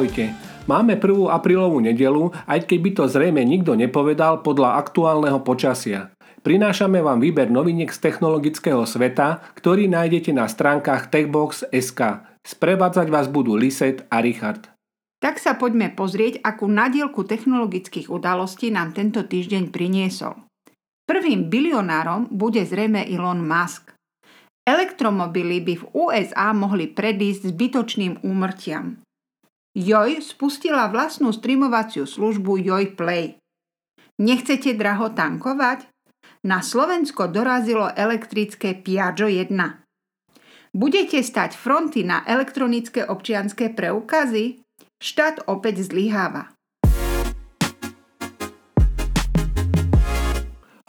Ahojte. Máme 1. aprílovú nedelu, aj keď by to zrejme nikto nepovedal podľa aktuálneho počasia. Prinášame vám výber noviniek z technologického sveta, ktorý nájdete na stránkach techbox.sk. Sprevádzať vás budú Liset a Richard. Tak sa poďme pozrieť, akú nadielku technologických udalostí nám tento týždeň priniesol. Prvým bilionárom bude zrejme Elon Musk. Elektromobily by v USA mohli predísť zbytočným úmrtiam. Joj spustila vlastnú streamovaciu službu Joj Play. Nechcete draho tankovať? Na Slovensko dorazilo elektrické Piaggio 1. Budete stať fronty na elektronické občianské preukazy? Štát opäť zlyháva.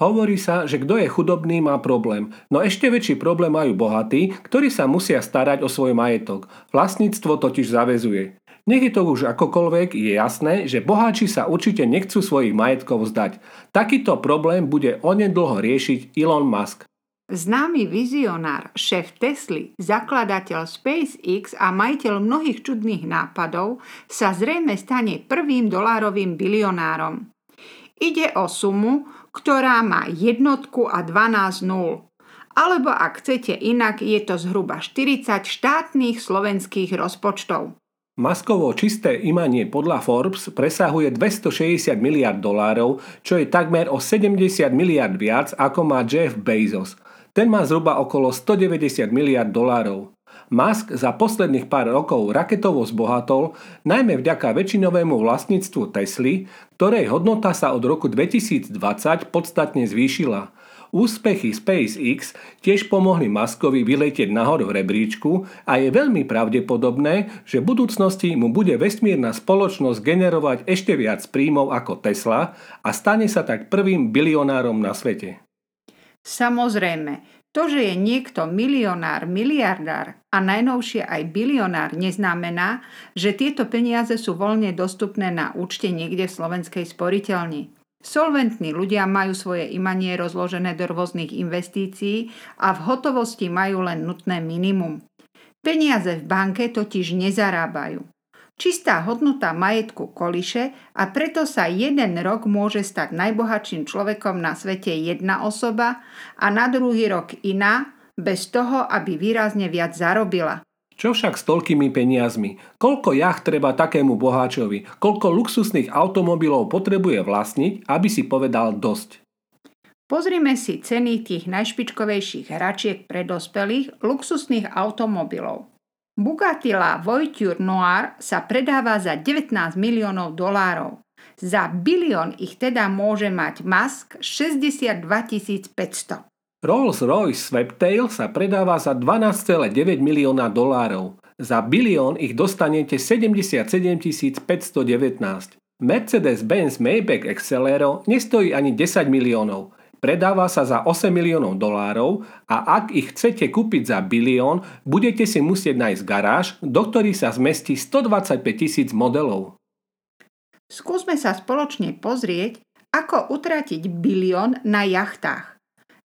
Hovorí sa, že kto je chudobný má problém, no ešte väčší problém majú bohatí, ktorí sa musia starať o svoj majetok. Vlastníctvo totiž zavezuje. Nech je to už akokoľvek, je jasné, že boháči sa určite nechcú svojich majetkov zdať. Takýto problém bude onedlho riešiť Elon Musk. Známy vizionár, šéf Tesly, zakladateľ SpaceX a majiteľ mnohých čudných nápadov sa zrejme stane prvým dolárovým bilionárom. Ide o sumu, ktorá má jednotku a 12 nul. Alebo ak chcete inak, je to zhruba 40 štátnych slovenských rozpočtov. Maskovo čisté imanie podľa Forbes presahuje 260 miliard dolárov, čo je takmer o 70 miliard viac ako má Jeff Bezos – ten má zhruba okolo 190 miliard dolárov. Musk za posledných pár rokov raketovo zbohatol, najmä vďaka väčšinovému vlastníctvu Tesly, ktorej hodnota sa od roku 2020 podstatne zvýšila. Úspechy SpaceX tiež pomohli Muskovi vyletieť nahor v rebríčku a je veľmi pravdepodobné, že v budúcnosti mu bude vesmírna spoločnosť generovať ešte viac príjmov ako Tesla a stane sa tak prvým bilionárom na svete. Samozrejme, to, že je niekto milionár, miliardár a najnovšie aj bilionár, neznamená, že tieto peniaze sú voľne dostupné na účte niekde v slovenskej sporiteľni. Solventní ľudia majú svoje imanie rozložené do rôznych investícií a v hotovosti majú len nutné minimum. Peniaze v banke totiž nezarábajú čistá hodnota majetku koliše a preto sa jeden rok môže stať najbohatším človekom na svete jedna osoba a na druhý rok iná, bez toho, aby výrazne viac zarobila. Čo však s toľkými peniazmi? Koľko jacht treba takému boháčovi? Koľko luxusných automobilov potrebuje vlastniť, aby si povedal dosť? Pozrime si ceny tých najšpičkovejších hračiek pre dospelých luxusných automobilov. Bugatti La Voiture Noir sa predáva za 19 miliónov dolárov. Za bilión ich teda môže mať Musk 62 500. Rolls-Royce Sweptail sa predáva za 12,9 milióna dolárov. Za bilión ich dostanete 77 519. Mercedes-Benz Maybach Excelero nestojí ani 10 miliónov. Predáva sa za 8 miliónov dolárov a ak ich chcete kúpiť za bilión, budete si musieť nájsť garáž, do ktorých sa zmestí 125 tisíc modelov. Skúsme sa spoločne pozrieť, ako utratiť bilión na jachtách.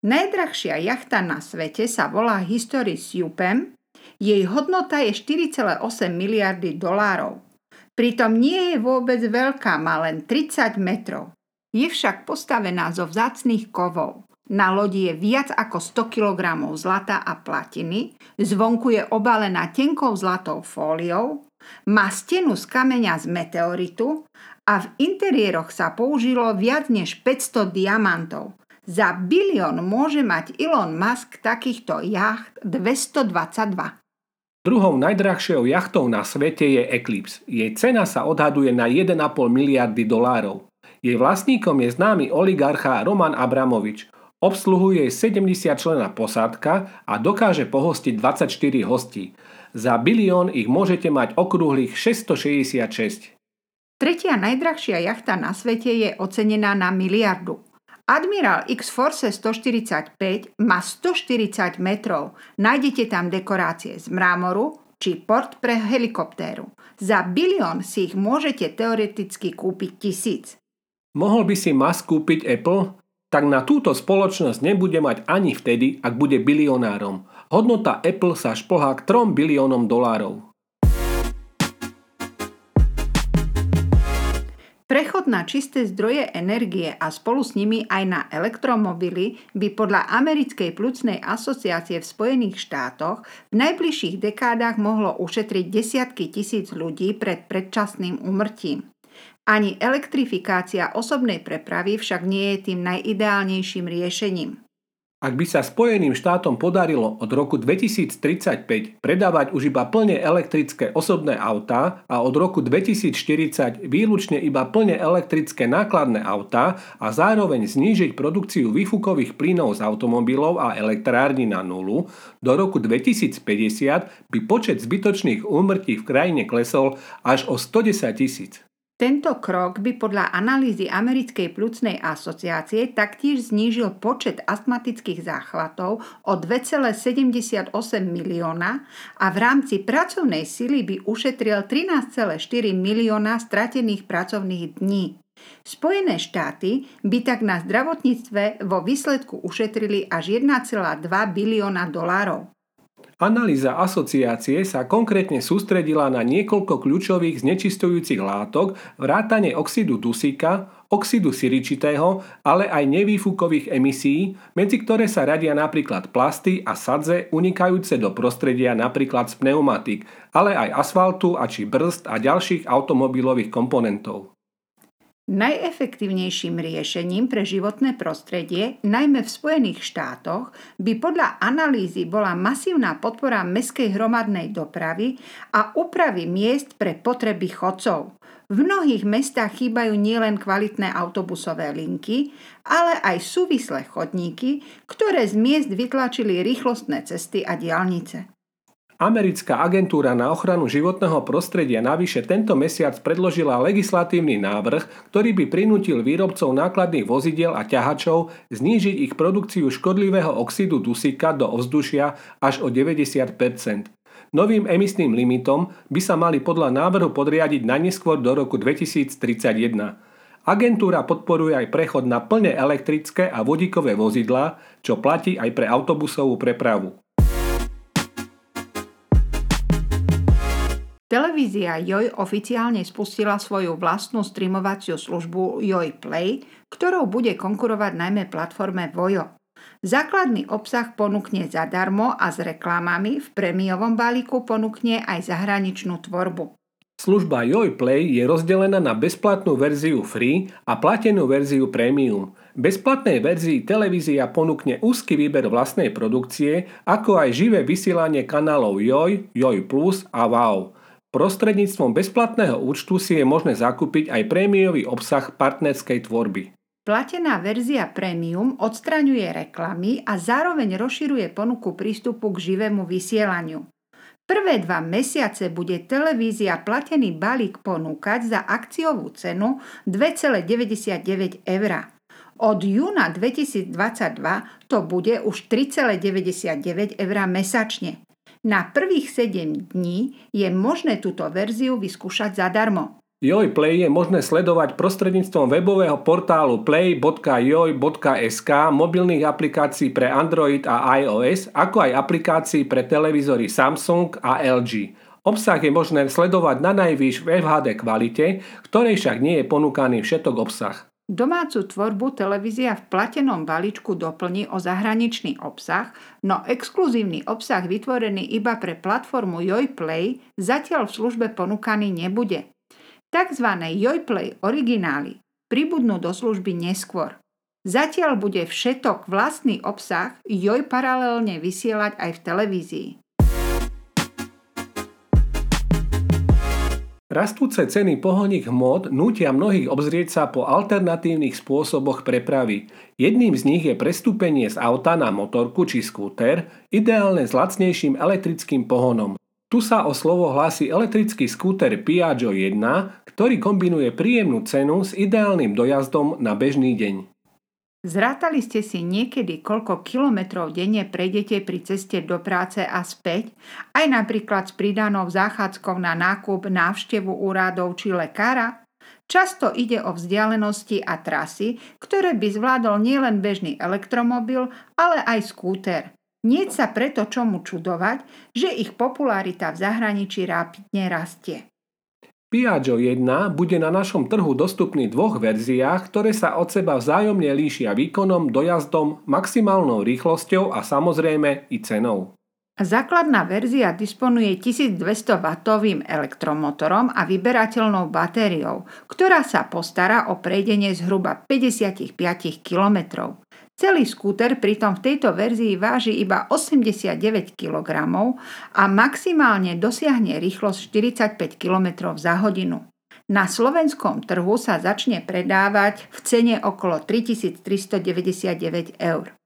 Najdrahšia jachta na svete sa volá Historis Jupem, jej hodnota je 4,8 miliardy dolárov. Pritom nie je vôbec veľká, má len 30 metrov. Je však postavená zo vzácných kovov. Na lodi je viac ako 100 kg zlata a platiny, zvonku je obalená tenkou zlatou fóliou, má stenu z kameňa z meteoritu a v interiéroch sa použilo viac než 500 diamantov. Za bilión môže mať Elon Musk takýchto jacht 222. Druhou najdrahšou jachtou na svete je Eclipse. Jej cena sa odhaduje na 1,5 miliardy dolárov. Jej vlastníkom je známy oligarcha Roman Abramovič. Obsluhuje 70 člena posádka a dokáže pohostiť 24 hostí. Za bilión ich môžete mať okrúhlych 666. Tretia najdrahšia jachta na svete je ocenená na miliardu. Admiral X Force 145 má 140 metrov. Nájdete tam dekorácie z mrámoru či port pre helikoptéru. Za bilión si ich môžete teoreticky kúpiť tisíc. Mohol by si Musk kúpiť Apple? Tak na túto spoločnosť nebude mať ani vtedy, ak bude bilionárom. Hodnota Apple sa šplhá k 3 biliónom dolárov. Prechod na čisté zdroje energie a spolu s nimi aj na elektromobily by podľa Americkej plúcnej asociácie v Spojených štátoch v najbližších dekádach mohlo ušetriť desiatky tisíc ľudí pred predčasným umrtím. Ani elektrifikácia osobnej prepravy však nie je tým najideálnejším riešením. Ak by sa Spojeným štátom podarilo od roku 2035 predávať už iba plne elektrické osobné autá a od roku 2040 výlučne iba plne elektrické nákladné autá a zároveň znížiť produkciu výfukových plynov z automobilov a elektrární na nulu, do roku 2050 by počet zbytočných úmrtí v krajine klesol až o 110 tisíc. Tento krok by podľa analýzy Americkej plúcnej asociácie taktiež znížil počet astmatických záchvatov o 2,78 milióna a v rámci pracovnej sily by ušetril 13,4 milióna stratených pracovných dní. Spojené štáty by tak na zdravotníctve vo výsledku ušetrili až 1,2 bilióna dolárov. Analýza asociácie sa konkrétne sústredila na niekoľko kľúčových znečistujúcich látok, vrátane oxidu dusíka, oxidu siričitého, ale aj nevýfukových emisí, medzi ktoré sa radia napríklad plasty a sadze unikajúce do prostredia napríklad z pneumatik, ale aj asfaltu a či brzd a ďalších automobilových komponentov. Najefektívnejším riešením pre životné prostredie, najmä v Spojených štátoch, by podľa analýzy bola masívna podpora meskej hromadnej dopravy a úpravy miest pre potreby chodcov. V mnohých mestách chýbajú nielen kvalitné autobusové linky, ale aj súvislé chodníky, ktoré z miest vytlačili rýchlostné cesty a diálnice. Americká agentúra na ochranu životného prostredia navyše tento mesiac predložila legislatívny návrh, ktorý by prinútil výrobcov nákladných vozidiel a ťahačov znížiť ich produkciu škodlivého oxidu dusíka do ovzdušia až o 90% Novým emisným limitom by sa mali podľa návrhu podriadiť najneskôr do roku 2031. Agentúra podporuje aj prechod na plne elektrické a vodíkové vozidlá, čo platí aj pre autobusovú prepravu. Televízia Joj oficiálne spustila svoju vlastnú streamovaciu službu Joj Play, ktorou bude konkurovať najmä platforme Vojo. Základný obsah ponúkne zadarmo a s reklamami, v premiovom balíku ponúkne aj zahraničnú tvorbu. Služba Joj Play je rozdelená na bezplatnú verziu free a platenú verziu premium. Bezplatnej verzii televízia ponúkne úzky výber vlastnej produkcie, ako aj živé vysielanie kanálov Joj, Joj Plus a Wow. Prostredníctvom bezplatného účtu si je možné zakúpiť aj prémiový obsah partnerskej tvorby. Platená verzia Premium odstraňuje reklamy a zároveň rozširuje ponuku prístupu k živému vysielaniu. Prvé dva mesiace bude televízia platený balík ponúkať za akciovú cenu 2,99 eur. Od júna 2022 to bude už 3,99 eur mesačne. Na prvých 7 dní je možné túto verziu vyskúšať zadarmo. Joj Play je možné sledovať prostredníctvom webového portálu play.joj.sk, mobilných aplikácií pre Android a iOS, ako aj aplikácií pre televízory Samsung a LG. Obsah je možné sledovať na najvýš v FHD kvalite, ktorej však nie je ponúkaný všetok obsah. Domácu tvorbu televízia v platenom balíčku doplní o zahraničný obsah, no exkluzívny obsah vytvorený iba pre platformu JoyPlay zatiaľ v službe ponúkaný nebude. Takzvané JoyPlay originály pribudnú do služby neskôr. Zatiaľ bude všetok vlastný obsah Joj paralelne vysielať aj v televízii. Rastúce ceny pohonných hmot nútia mnohých obzrieť sa po alternatívnych spôsoboch prepravy. Jedným z nich je prestúpenie z auta na motorku či skúter, ideálne s lacnejším elektrickým pohonom. Tu sa o slovo hlási elektrický skúter Piaggio 1, ktorý kombinuje príjemnú cenu s ideálnym dojazdom na bežný deň. Zrátali ste si niekedy, koľko kilometrov denne prejdete pri ceste do práce a späť, aj napríklad s pridanou záchádzkou na nákup, návštevu úradov či lekára? Často ide o vzdialenosti a trasy, ktoré by zvládol nielen bežný elektromobil, ale aj skúter. Nie sa preto čomu čudovať, že ich popularita v zahraničí rápidne rastie. Piaggio 1 bude na našom trhu dostupný v dvoch verziách, ktoré sa od seba vzájomne líšia výkonom, dojazdom, maximálnou rýchlosťou a samozrejme i cenou. Základná verzia disponuje 1200W elektromotorom a vyberateľnou batériou, ktorá sa postará o prejdenie zhruba 55 km. Celý skúter pritom v tejto verzii váži iba 89 kg a maximálne dosiahne rýchlosť 45 km za hodinu. Na slovenskom trhu sa začne predávať v cene okolo 3399 eur.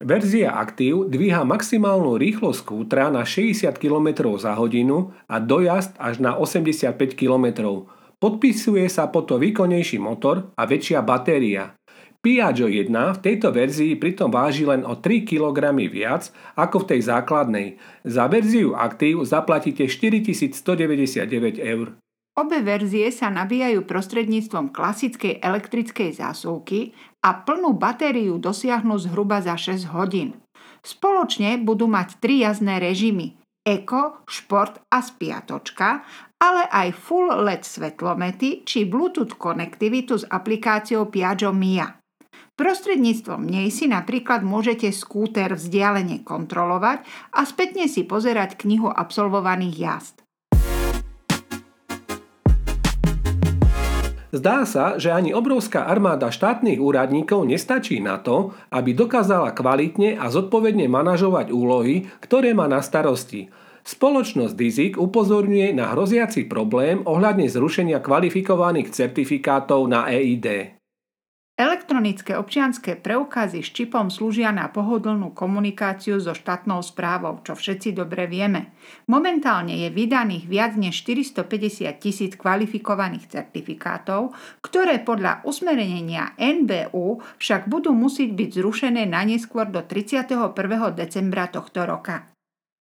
Verzia Active dvíha maximálnu rýchlosť skútra na 60 km za hodinu a dojazd až na 85 km. Podpisuje sa po to výkonnejší motor a väčšia batéria. Piaggio 1 v tejto verzii pritom váži len o 3 kg viac ako v tej základnej. Za verziu Active zaplatíte 4199 eur. Obe verzie sa nabíjajú prostredníctvom klasickej elektrickej zásuvky a plnú batériu dosiahnu zhruba za 6 hodín. Spoločne budú mať tri jazdné režimy Eco, Šport a Spiatočka, ale aj full LED svetlomety či Bluetooth konektivitu s aplikáciou Piaggio Mia. Prostredníctvom nej si napríklad môžete skúter vzdialene kontrolovať a spätne si pozerať knihu absolvovaných jazd. Zdá sa, že ani obrovská armáda štátnych úradníkov nestačí na to, aby dokázala kvalitne a zodpovedne manažovať úlohy, ktoré má na starosti. Spoločnosť DIZIK upozorňuje na hroziaci problém ohľadne zrušenia kvalifikovaných certifikátov na EID. Elektronické občianské preukazy s čipom slúžia na pohodlnú komunikáciu so štátnou správou, čo všetci dobre vieme. Momentálne je vydaných viac než 450 tisíc kvalifikovaných certifikátov, ktoré podľa usmerenia NBU však budú musieť byť zrušené na neskôr do 31. decembra tohto roka.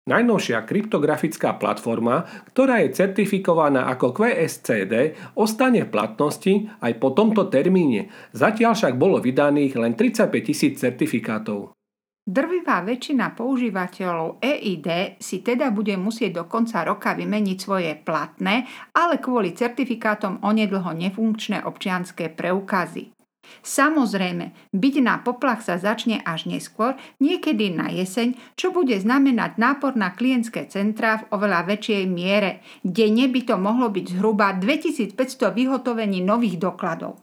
Najnovšia kryptografická platforma, ktorá je certifikovaná ako QSCD, ostane v platnosti aj po tomto termíne. Zatiaľ však bolo vydaných len 35 tisíc certifikátov. Drvivá väčšina používateľov EID si teda bude musieť do konca roka vymeniť svoje platné, ale kvôli certifikátom onedlho nefunkčné občianské preukazy. Samozrejme, byť na poplach sa začne až neskôr, niekedy na jeseň, čo bude znamenať nápor na klientské centrá v oveľa väčšej miere. Denne by to mohlo byť zhruba 2500 vyhotovení nových dokladov.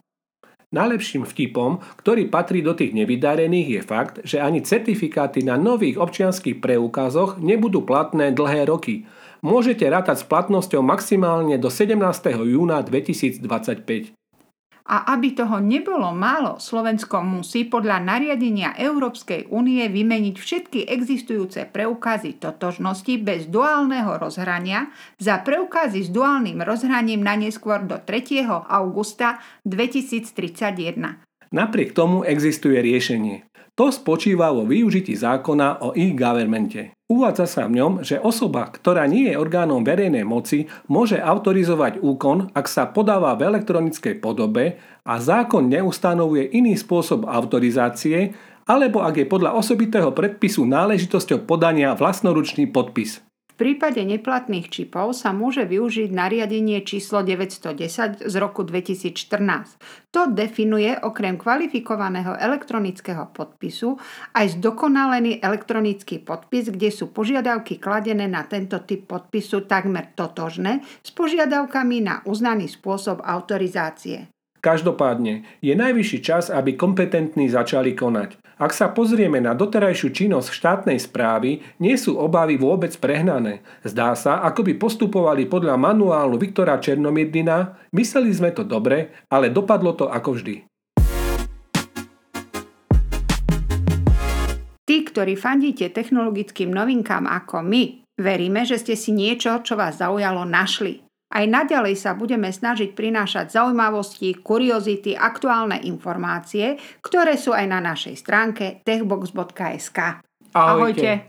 Najlepším vtipom, ktorý patrí do tých nevydarených, je fakt, že ani certifikáty na nových občianských preukazoch nebudú platné dlhé roky. Môžete rátať s platnosťou maximálne do 17. júna 2025. A aby toho nebolo málo, Slovensko musí podľa nariadenia Európskej únie vymeniť všetky existujúce preukazy totožnosti bez duálneho rozhrania za preukazy s duálnym rozhraním na neskôr do 3. augusta 2031. Napriek tomu existuje riešenie. To spočíva vo využití zákona o e-governmente. Uvádza sa v ňom, že osoba, ktorá nie je orgánom verejnej moci, môže autorizovať úkon, ak sa podáva v elektronickej podobe a zákon neustanovuje iný spôsob autorizácie, alebo ak je podľa osobitého predpisu náležitosťou podania vlastnoručný podpis prípade neplatných čipov sa môže využiť nariadenie číslo 910 z roku 2014. To definuje okrem kvalifikovaného elektronického podpisu aj zdokonalený elektronický podpis, kde sú požiadavky kladené na tento typ podpisu takmer totožné s požiadavkami na uznaný spôsob autorizácie. Každopádne je najvyšší čas, aby kompetentní začali konať. Ak sa pozrieme na doterajšiu činnosť štátnej správy, nie sú obavy vôbec prehnané. Zdá sa, ako by postupovali podľa manuálu Viktora Černomirdina, mysleli sme to dobre, ale dopadlo to ako vždy. Tí, ktorí fandíte technologickým novinkám ako my, veríme, že ste si niečo, čo vás zaujalo, našli. Aj naďalej sa budeme snažiť prinášať zaujímavosti, kuriozity, aktuálne informácie, ktoré sú aj na našej stránke techbox.sk. Ahojte. Ahojte.